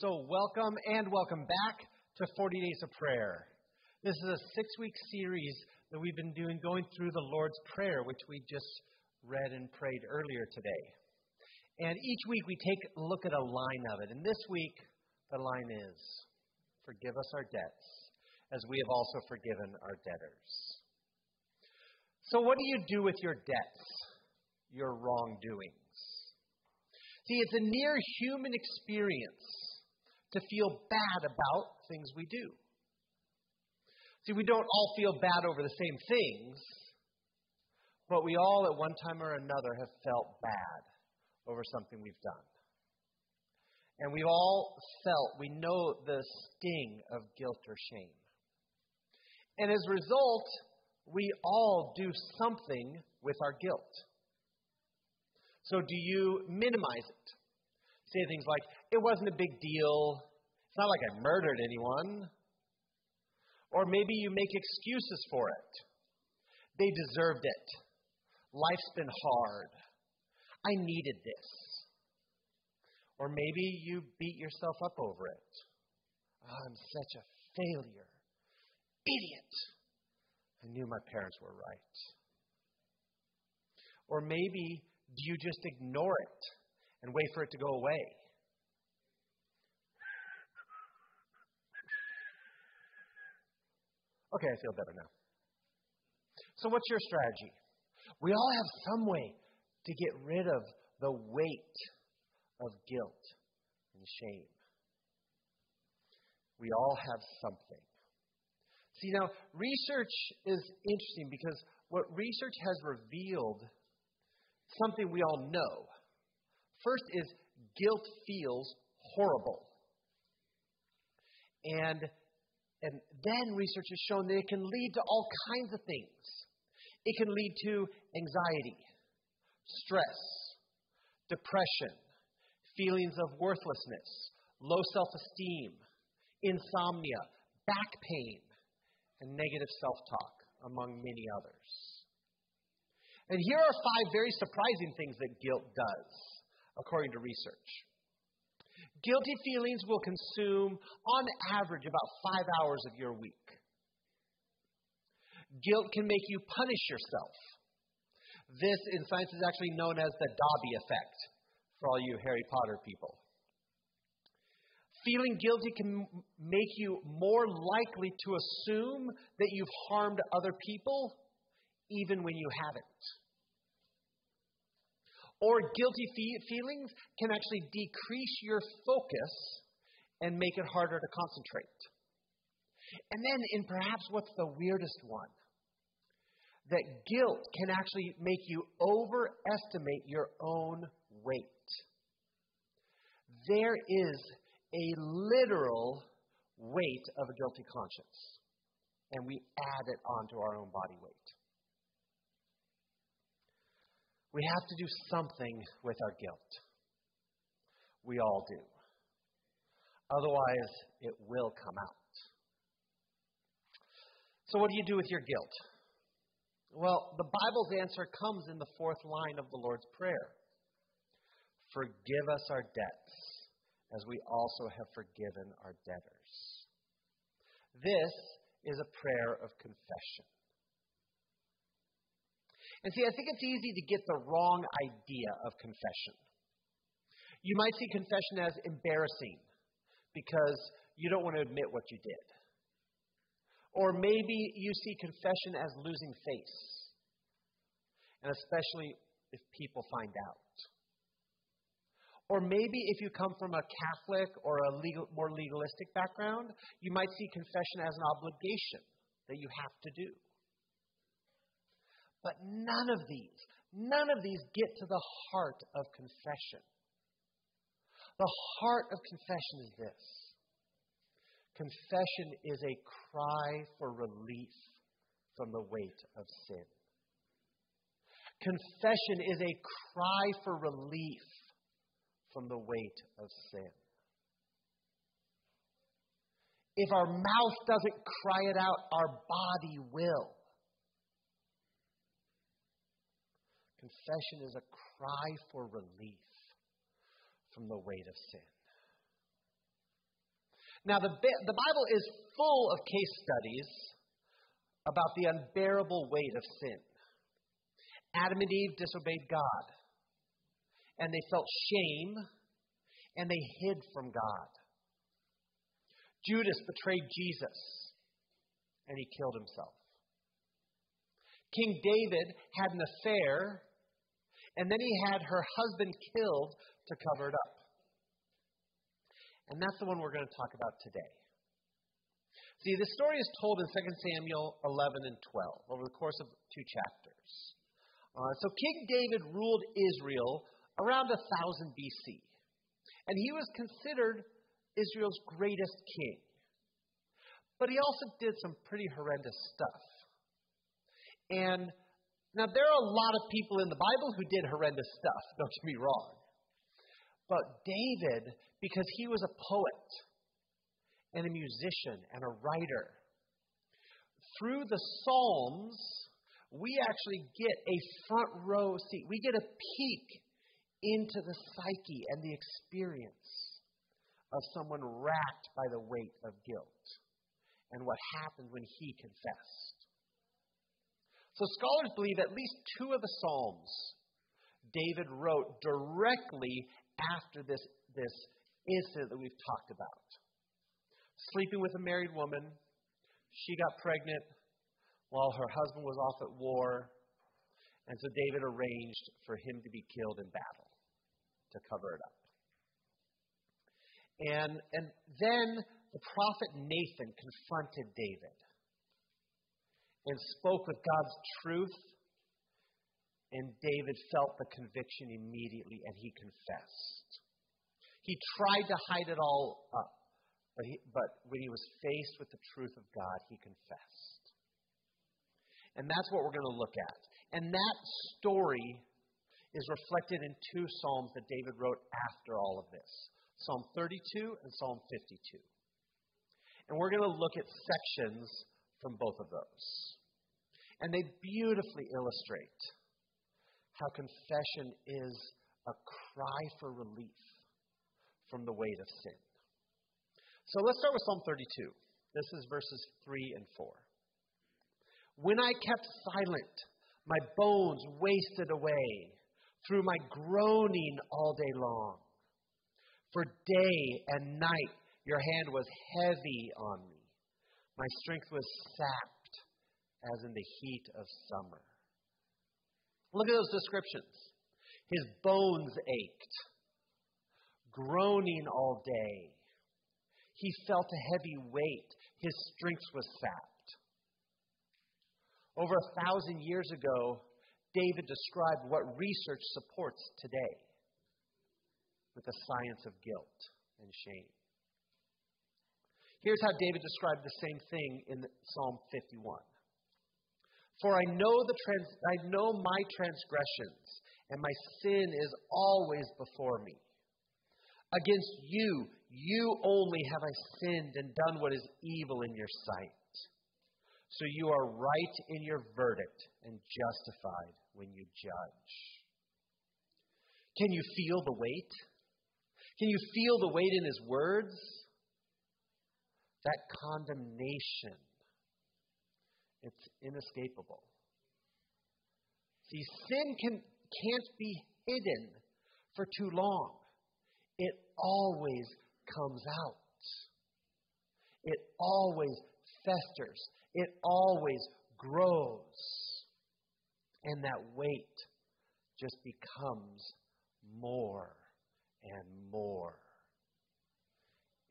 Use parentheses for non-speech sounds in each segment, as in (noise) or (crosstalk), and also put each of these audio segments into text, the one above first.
So, welcome and welcome back to 40 Days of Prayer. This is a six week series that we've been doing going through the Lord's Prayer, which we just read and prayed earlier today. And each week we take a look at a line of it. And this week, the line is Forgive us our debts, as we have also forgiven our debtors. So, what do you do with your debts, your wrongdoings? See, it's a near human experience to feel bad about things we do. See, we don't all feel bad over the same things, but we all at one time or another have felt bad over something we've done. And we've all felt, we know the sting of guilt or shame. And as a result, we all do something with our guilt. So, do you minimize it? Say things like, it wasn't a big deal. It's not like I murdered anyone. Or maybe you make excuses for it. They deserved it. Life's been hard. I needed this. Or maybe you beat yourself up over it. Oh, I'm such a failure. Idiot. I knew my parents were right. Or maybe do you just ignore it and wait for it to go away? Okay, I feel better now. So, what's your strategy? We all have some way to get rid of the weight of guilt and shame. We all have something. See, now, research is interesting because what research has revealed, something we all know. First is guilt feels horrible. And, and then research has shown that it can lead to all kinds of things. It can lead to anxiety, stress, depression, feelings of worthlessness, low self esteem, insomnia, back pain, and negative self talk, among many others. And here are five very surprising things that guilt does, according to research. Guilty feelings will consume, on average, about five hours of your week. Guilt can make you punish yourself. This, in science, is actually known as the Dobby effect for all you Harry Potter people. Feeling guilty can make you more likely to assume that you've harmed other people even when you haven't. Or guilty feelings can actually decrease your focus and make it harder to concentrate. And then, in perhaps what's the weirdest one, that guilt can actually make you overestimate your own weight. There is a literal weight of a guilty conscience, and we add it onto our own body weight. We have to do something with our guilt. We all do. Otherwise, it will come out. So, what do you do with your guilt? Well, the Bible's answer comes in the fourth line of the Lord's Prayer Forgive us our debts, as we also have forgiven our debtors. This is a prayer of confession. And see, I think it's easy to get the wrong idea of confession. You might see confession as embarrassing because you don't want to admit what you did. Or maybe you see confession as losing face, and especially if people find out. Or maybe if you come from a Catholic or a legal, more legalistic background, you might see confession as an obligation that you have to do. But none of these, none of these get to the heart of confession. The heart of confession is this confession is a cry for relief from the weight of sin. Confession is a cry for relief from the weight of sin. If our mouth doesn't cry it out, our body will. Confession is a cry for relief from the weight of sin. Now, the, the Bible is full of case studies about the unbearable weight of sin. Adam and Eve disobeyed God, and they felt shame, and they hid from God. Judas betrayed Jesus, and he killed himself. King David had an affair, and then he had her husband killed to cover it up. And that's the one we're going to talk about today. See, the story is told in 2 Samuel 11 and 12 over the course of two chapters. Uh, so King David ruled Israel around 1000 BC, and he was considered Israel's greatest king. But he also did some pretty horrendous stuff. And now there are a lot of people in the Bible who did horrendous stuff, (laughs) don't get me wrong. But David because he was a poet and a musician and a writer. Through the Psalms, we actually get a front row seat. We get a peek into the psyche and the experience of someone racked by the weight of guilt and what happened when he confessed. So scholars believe at least two of the Psalms David wrote directly after this, this incident that we've talked about. Sleeping with a married woman, she got pregnant while her husband was off at war, and so David arranged for him to be killed in battle to cover it up. And, and then the prophet Nathan confronted David and spoke with God's truth, and David felt the conviction immediately and he confessed. He tried to hide it all up, but, he, but when he was faced with the truth of God, he confessed. And that's what we're going to look at. And that story is reflected in two Psalms that David wrote after all of this Psalm 32 and Psalm 52. And we're going to look at sections from both of those. And they beautifully illustrate how confession is a cry for relief from the weight of sin. So let's start with Psalm 32. This is verses 3 and 4. When I kept silent, my bones wasted away through my groaning all day long. For day and night your hand was heavy on me. My strength was sapped as in the heat of summer. Look at those descriptions. His bones ached groaning all day. He felt a heavy weight. His strength was sapped. Over a thousand years ago, David described what research supports today with the science of guilt and shame. Here's how David described the same thing in Psalm 51. For I know the trans- I know my transgressions, and my sin is always before me. Against you, you only have I sinned and done what is evil in your sight. So you are right in your verdict and justified when you judge. Can you feel the weight? Can you feel the weight in his words? That condemnation. It's inescapable. See, sin can, can't be hidden for too long it always comes out. It always festers. It always grows. And that weight just becomes more and more.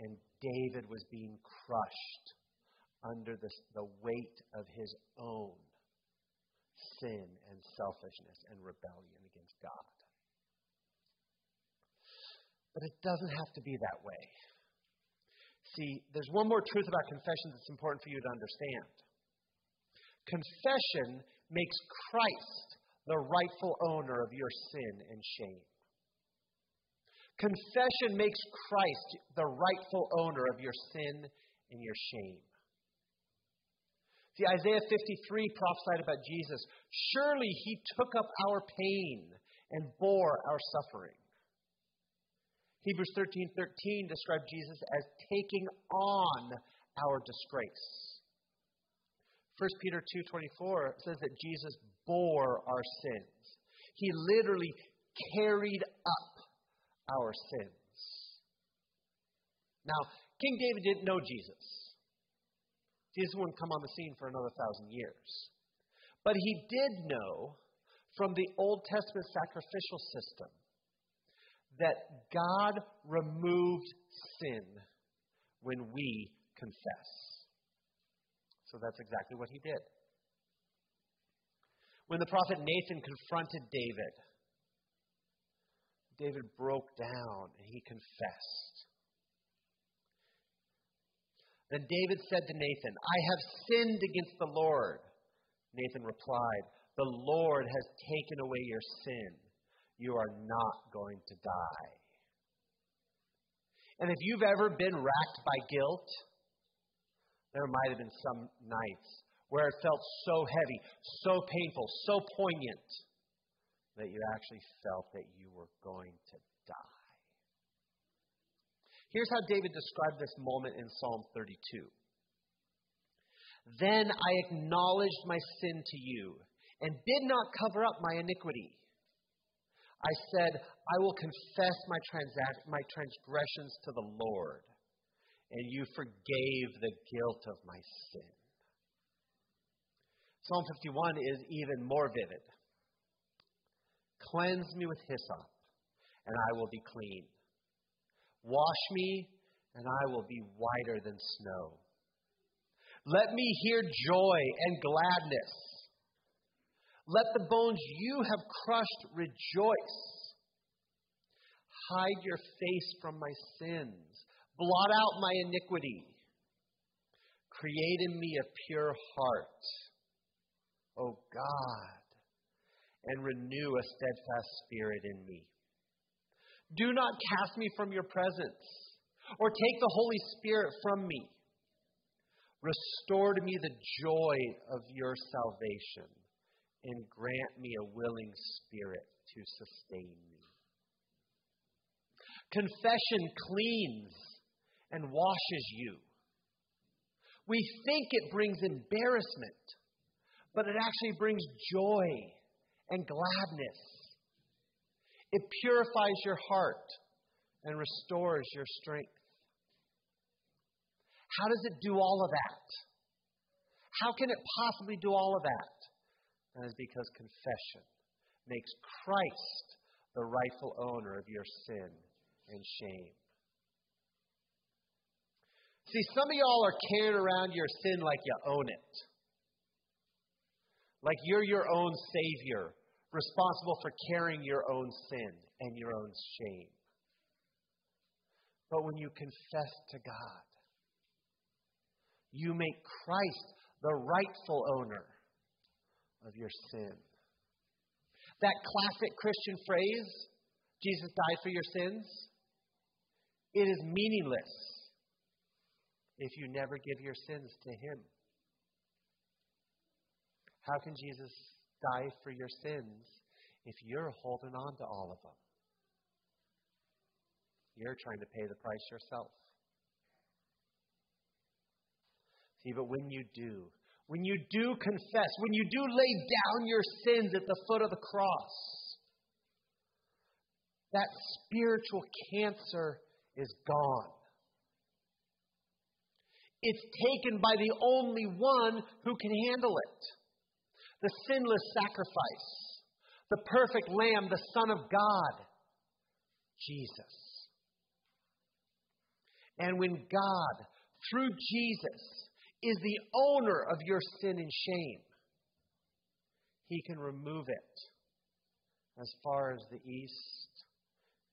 And David was being crushed under the, the weight of his own sin and selfishness and rebellion against God. But it doesn't have to be that way. See, there's one more truth about confession that's important for you to understand. Confession makes Christ the rightful owner of your sin and shame. Confession makes Christ the rightful owner of your sin and your shame. See, Isaiah 53 prophesied about Jesus. Surely he took up our pain and bore our suffering. Hebrews 13 13 describes Jesus as taking on our disgrace. 1 Peter 2:24 says that Jesus bore our sins. He literally carried up our sins. Now, King David didn't know Jesus. Jesus wouldn't come on the scene for another thousand years. But he did know from the Old Testament sacrificial system that God removed sin when we confess. So that's exactly what he did. When the prophet Nathan confronted David, David broke down and he confessed. Then David said to Nathan, I have sinned against the Lord. Nathan replied, The Lord has taken away your sin. You are not going to die. And if you've ever been racked by guilt, there might have been some nights where it felt so heavy, so painful, so poignant that you actually felt that you were going to die. Here's how David described this moment in Psalm 32. Then I acknowledged my sin to you and did not cover up my iniquity. I said, I will confess my, my transgressions to the Lord, and you forgave the guilt of my sin. Psalm 51 is even more vivid. Cleanse me with hyssop, and I will be clean. Wash me, and I will be whiter than snow. Let me hear joy and gladness. Let the bones you have crushed rejoice. Hide your face from my sins. Blot out my iniquity. Create in me a pure heart, O God, and renew a steadfast spirit in me. Do not cast me from your presence, or take the Holy Spirit from me. Restore to me the joy of your salvation, and grant me a willing spirit to sustain me. Confession cleans and washes you. We think it brings embarrassment, but it actually brings joy and gladness. It purifies your heart and restores your strength. How does it do all of that? How can it possibly do all of that? That is because confession makes Christ the rightful owner of your sin and shame. See, some of y'all are carrying around your sin like you own it. Like you're your own Savior, responsible for carrying your own sin and your own shame. But when you confess to God, you make Christ the rightful owner of your sin. That classic Christian phrase, Jesus died for your sins, it is meaningless if you never give your sins to Him. How can Jesus die for your sins if you're holding on to all of them? You're trying to pay the price yourself. See, but when you do, when you do confess, when you do lay down your sins at the foot of the cross, that spiritual cancer is gone. It's taken by the only one who can handle it the sinless sacrifice, the perfect Lamb, the Son of God, Jesus. And when God, through Jesus, is the owner of your sin and shame. He can remove it as far as the east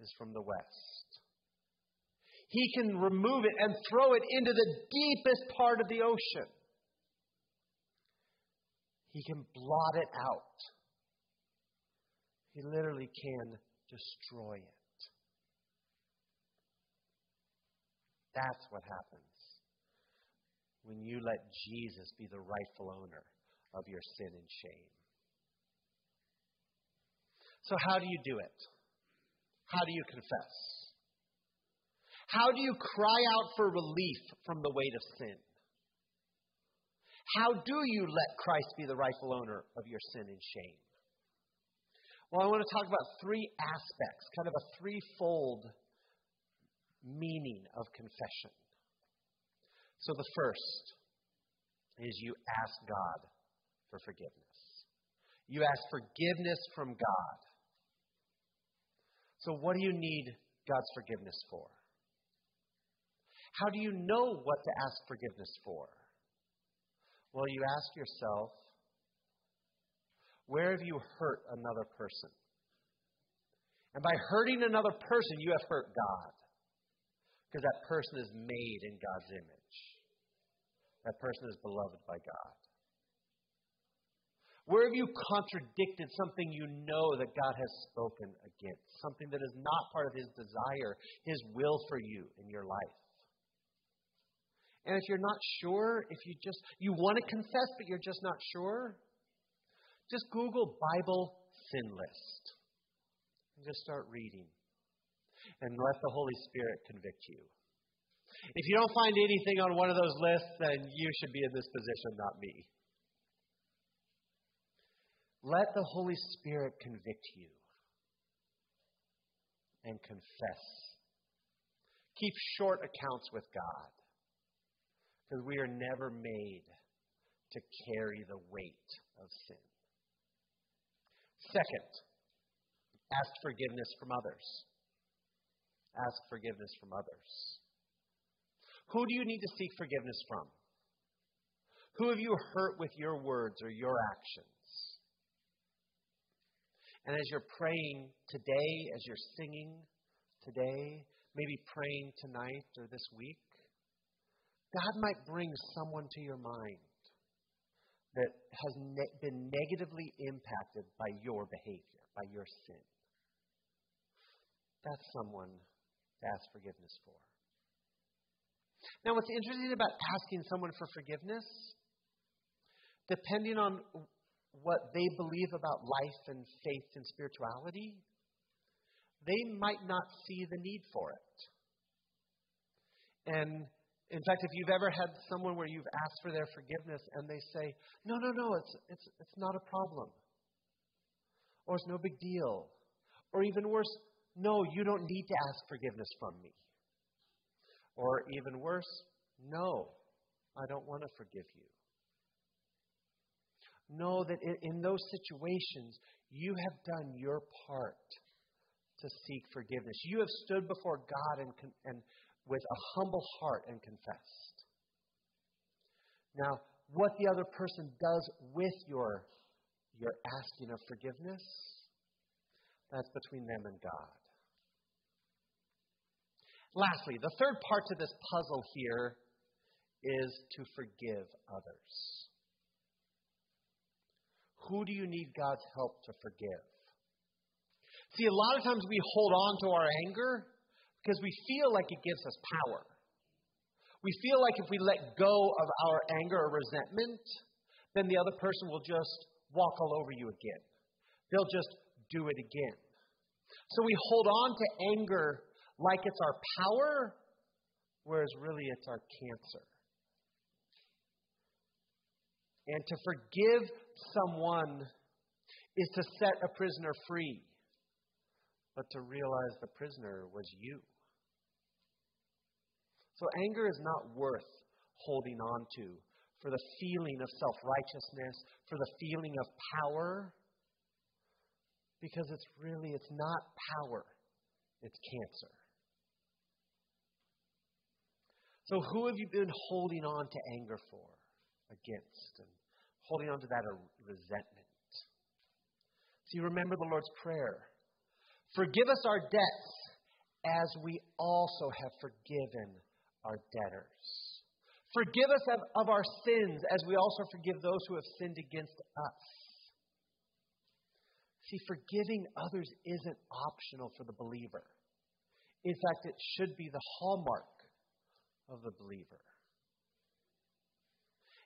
is from the west. He can remove it and throw it into the deepest part of the ocean. He can blot it out. He literally can destroy it. That's what happens when you let Jesus be the rightful owner of your sin and shame. So, how do you do it? How do you confess? How do you cry out for relief from the weight of sin? How do you let Christ be the rightful owner of your sin and shame? Well, I want to talk about three aspects, kind of a threefold meaning of confession. So the first is you ask God for forgiveness. You ask forgiveness from God. So, what do you need God's forgiveness for? How do you know what to ask forgiveness for? Well, you ask yourself, where have you hurt another person? And by hurting another person, you have hurt God. Because that person is made in God's image. That person is beloved by God. Where have you contradicted something you know that God has spoken against? Something that is not part of His desire, His will for you in your life. And if you're not sure, if you just you want to confess but you're just not sure, just Google Bible sin list. And just start reading. And let the Holy Spirit convict you. If you don't find anything on one of those lists, then you should be in this position, not me. Let the Holy Spirit convict you and confess. Keep short accounts with God because we are never made to carry the weight of sin. Second, ask forgiveness from others. Ask forgiveness from others. Who do you need to seek forgiveness from? Who have you hurt with your words or your actions? And as you're praying today, as you're singing today, maybe praying tonight or this week, God might bring someone to your mind that has ne- been negatively impacted by your behavior, by your sin. That's someone to ask forgiveness for. Now, what's interesting about asking someone for forgiveness, depending on what they believe about life and faith and spirituality, they might not see the need for it. And in fact, if you've ever had someone where you've asked for their forgiveness and they say, no, no, no, it's, it's, it's not a problem. Or it's no big deal. Or even worse, no, you don't need to ask forgiveness from me. Or even worse, no, I don't want to forgive you. Know that in, those situations, you have done your part to seek forgiveness. You have stood before God and, and with a humble heart and confessed. Now, what the other person does with your, your asking of forgiveness, that's between them and God. Lastly, the third part to this puzzle here is to forgive others. Who do you need God's help to forgive? See, a lot of times we hold on to our anger because we feel like it gives us power. We feel like if we let go of our anger or resentment, then the other person will just walk all over you again. They'll just do it again. So we hold on to anger like it's our power, whereas really it's our cancer. And to forgive someone is to set a prisoner free, but to realize the prisoner was you. So anger is not worth holding on to for the feeling of self righteousness, for the feeling of power, because it's really it's not power, it's cancer. So who have you been holding on to anger for, against, and holding on to that resentment? See, remember the Lord's Prayer. Forgive us our debts as we also have forgiven our debtors. Forgive us of, of our sins as we also forgive those who have sinned against us. See, forgiving others isn't optional for the believer. In fact, it should be the hallmark of the believer.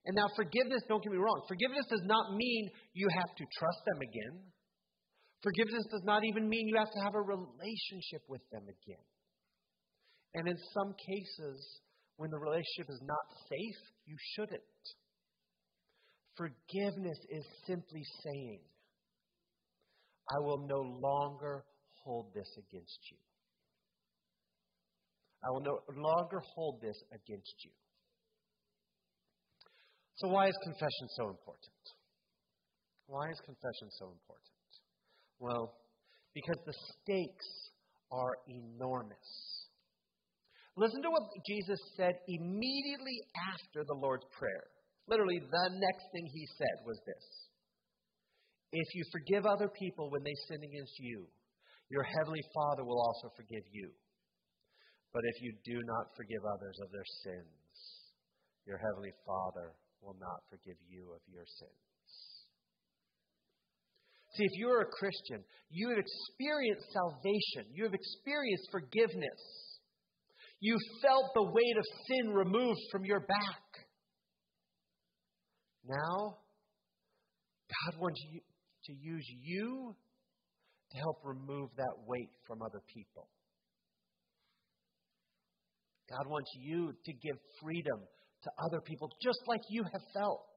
And now, forgiveness, don't get me wrong, forgiveness does not mean you have to trust them again. Forgiveness does not even mean you have to have a relationship with them again. And in some cases, when the relationship is not safe, you shouldn't. Forgiveness is simply saying, I will no longer hold this against you. I will no longer hold this against you. So, why is confession so important? Why is confession so important? Well, because the stakes are enormous. Listen to what Jesus said immediately after the Lord's Prayer. Literally, the next thing he said was this If you forgive other people when they sin against you, your heavenly Father will also forgive you. But if you do not forgive others of their sins, your heavenly Father will not forgive you of your sins. See, if you're a Christian, you have experienced salvation, you have experienced forgiveness, you felt the weight of sin removed from your back. Now, God wants you to use you to help remove that weight from other people. God wants you to give freedom to other people just like you have felt.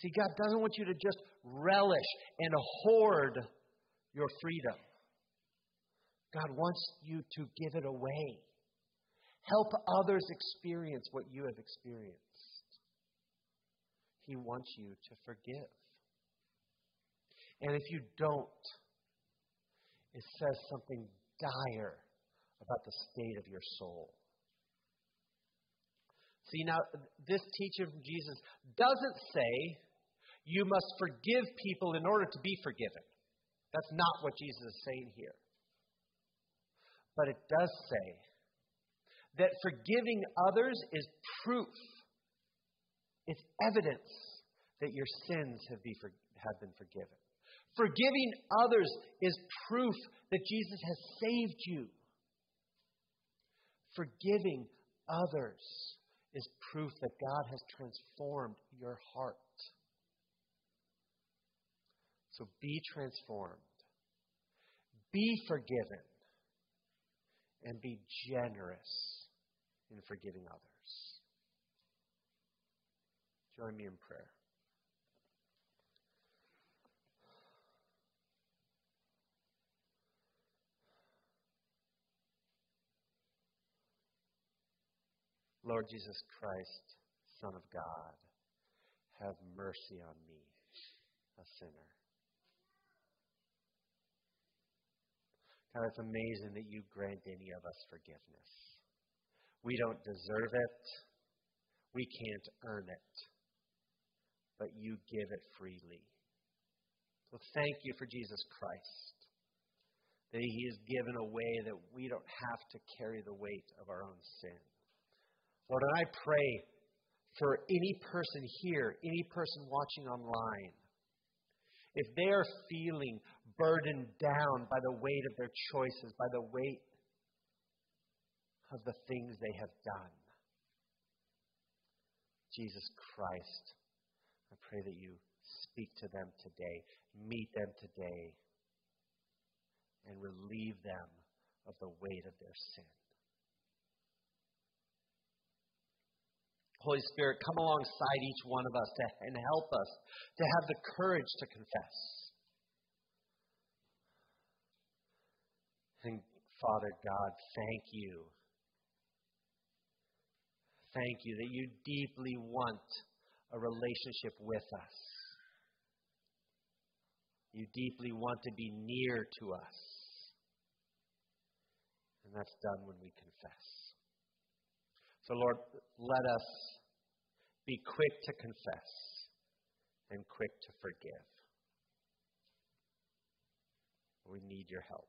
See, God doesn't want you to just relish and hoard your freedom. God wants you to give it away. Help others experience what you have experienced. He wants you to forgive. And if you don't, it says something dire about the state of your soul. See, now, this teaching from Jesus doesn't say you must forgive people in order to be forgiven. That's not what Jesus is saying here. But it does say that forgiving others is proof, it's evidence that your sins have, be for, have been forgiven. Forgiving others is proof that Jesus has saved you. Forgiving others is proof that God has transformed your heart. So be transformed, be forgiven, and be generous in forgiving others. Join me in prayer. Lord Jesus Christ, Son of God, have mercy on me, a sinner. It's amazing that you grant any of us forgiveness. We don't deserve it, we can't earn it, but you give it freely. So thank you for Jesus Christ, that he has given a way that we don't have to carry the weight of our own sin. Lord, I pray for any person here, any person watching online, if they are feeling burdened down by the weight of their choices, by the weight of the things they have done, Jesus Christ, I pray that you speak to them today, meet them today, and relieve them of the weight of their sin. Holy Spirit, come alongside each one of us to, and help us to have the courage to confess. And Father God, thank you. Thank you that you deeply want a relationship with us. You deeply want to be near to us. And that's done when we confess. So, Lord, let us be quick to confess and quick to forgive. We need your help.